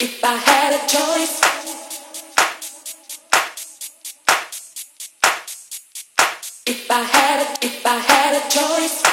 If I had a choice. If I had a, if I had a choice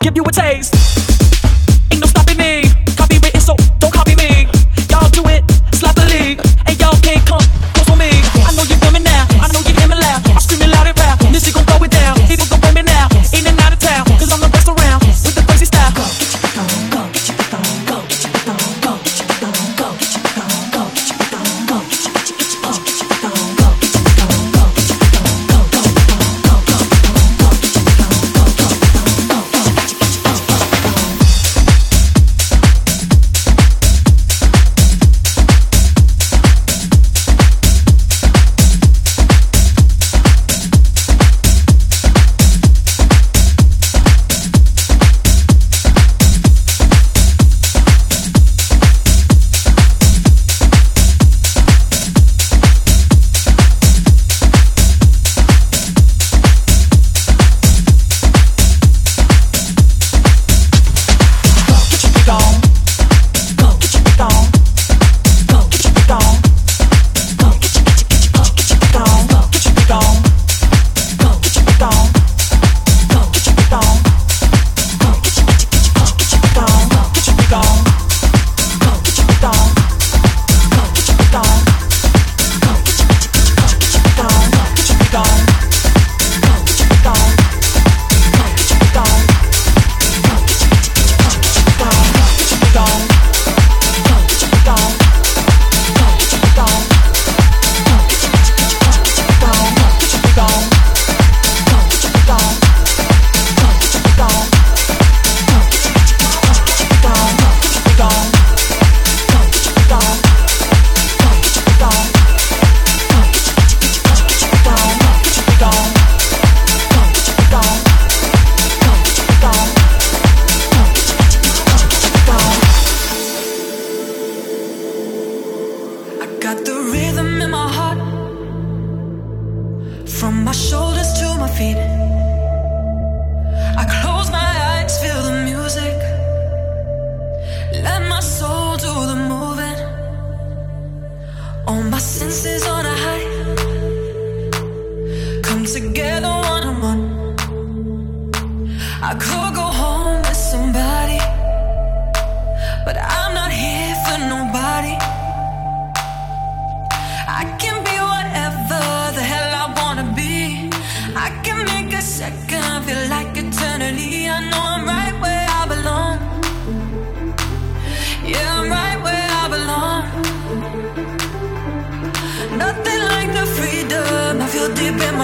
give you a taste.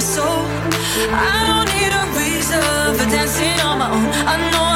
soul. I don't need a reason for dancing on my own. I know.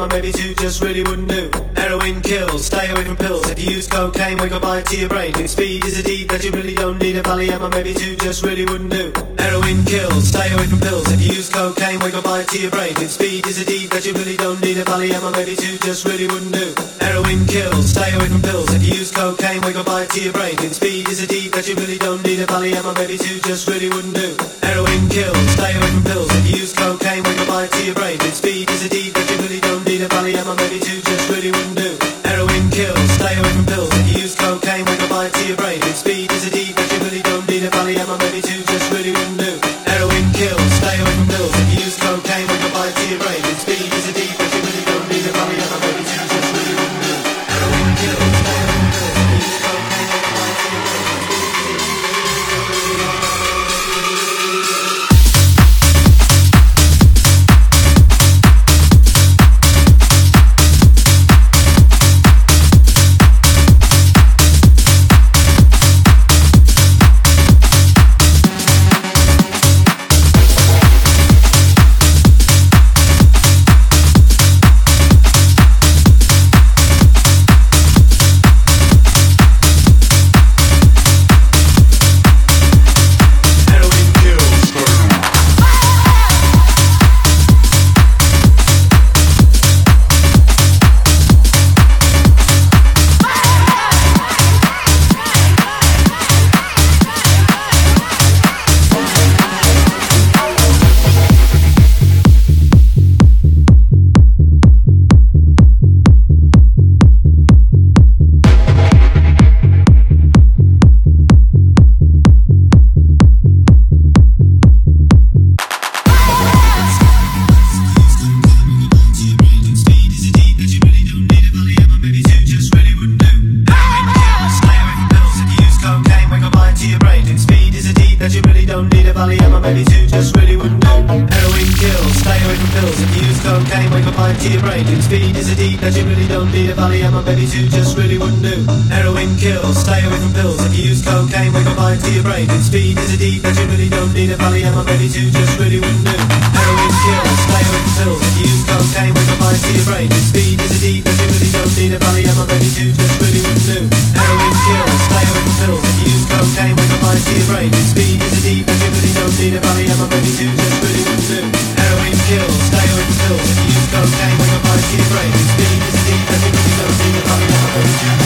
Or maybe two just really wouldn't do. Heroin kills, stay away from pills. If you use cocaine, we goodbye to your brain. Speed is a deed that you really don't need. A Valium or maybe two just really wouldn't to your brain. And speed is a deed that you really don't need a Valium or baby two just really wouldn't do. Heroin kills, stay away from pills. If you use cocaine, wake up to your brain. And speed is a deed that you really don't need a Valium or baby two just really wouldn't do. Heroin kills, stay away from pills. If you use cocaine, wake up to your brain. And speed is a deed that you really don't need a Valium or baby two just really wouldn't do. Heroin kills, stay away from pills. If you use cocaine, wake up to your brain. And speed is a deed that you really don't need a Valium or baby two just really wouldn't do. Heroin kills, pills. Use cocaine, to your brain. And speed is a deed that you really don't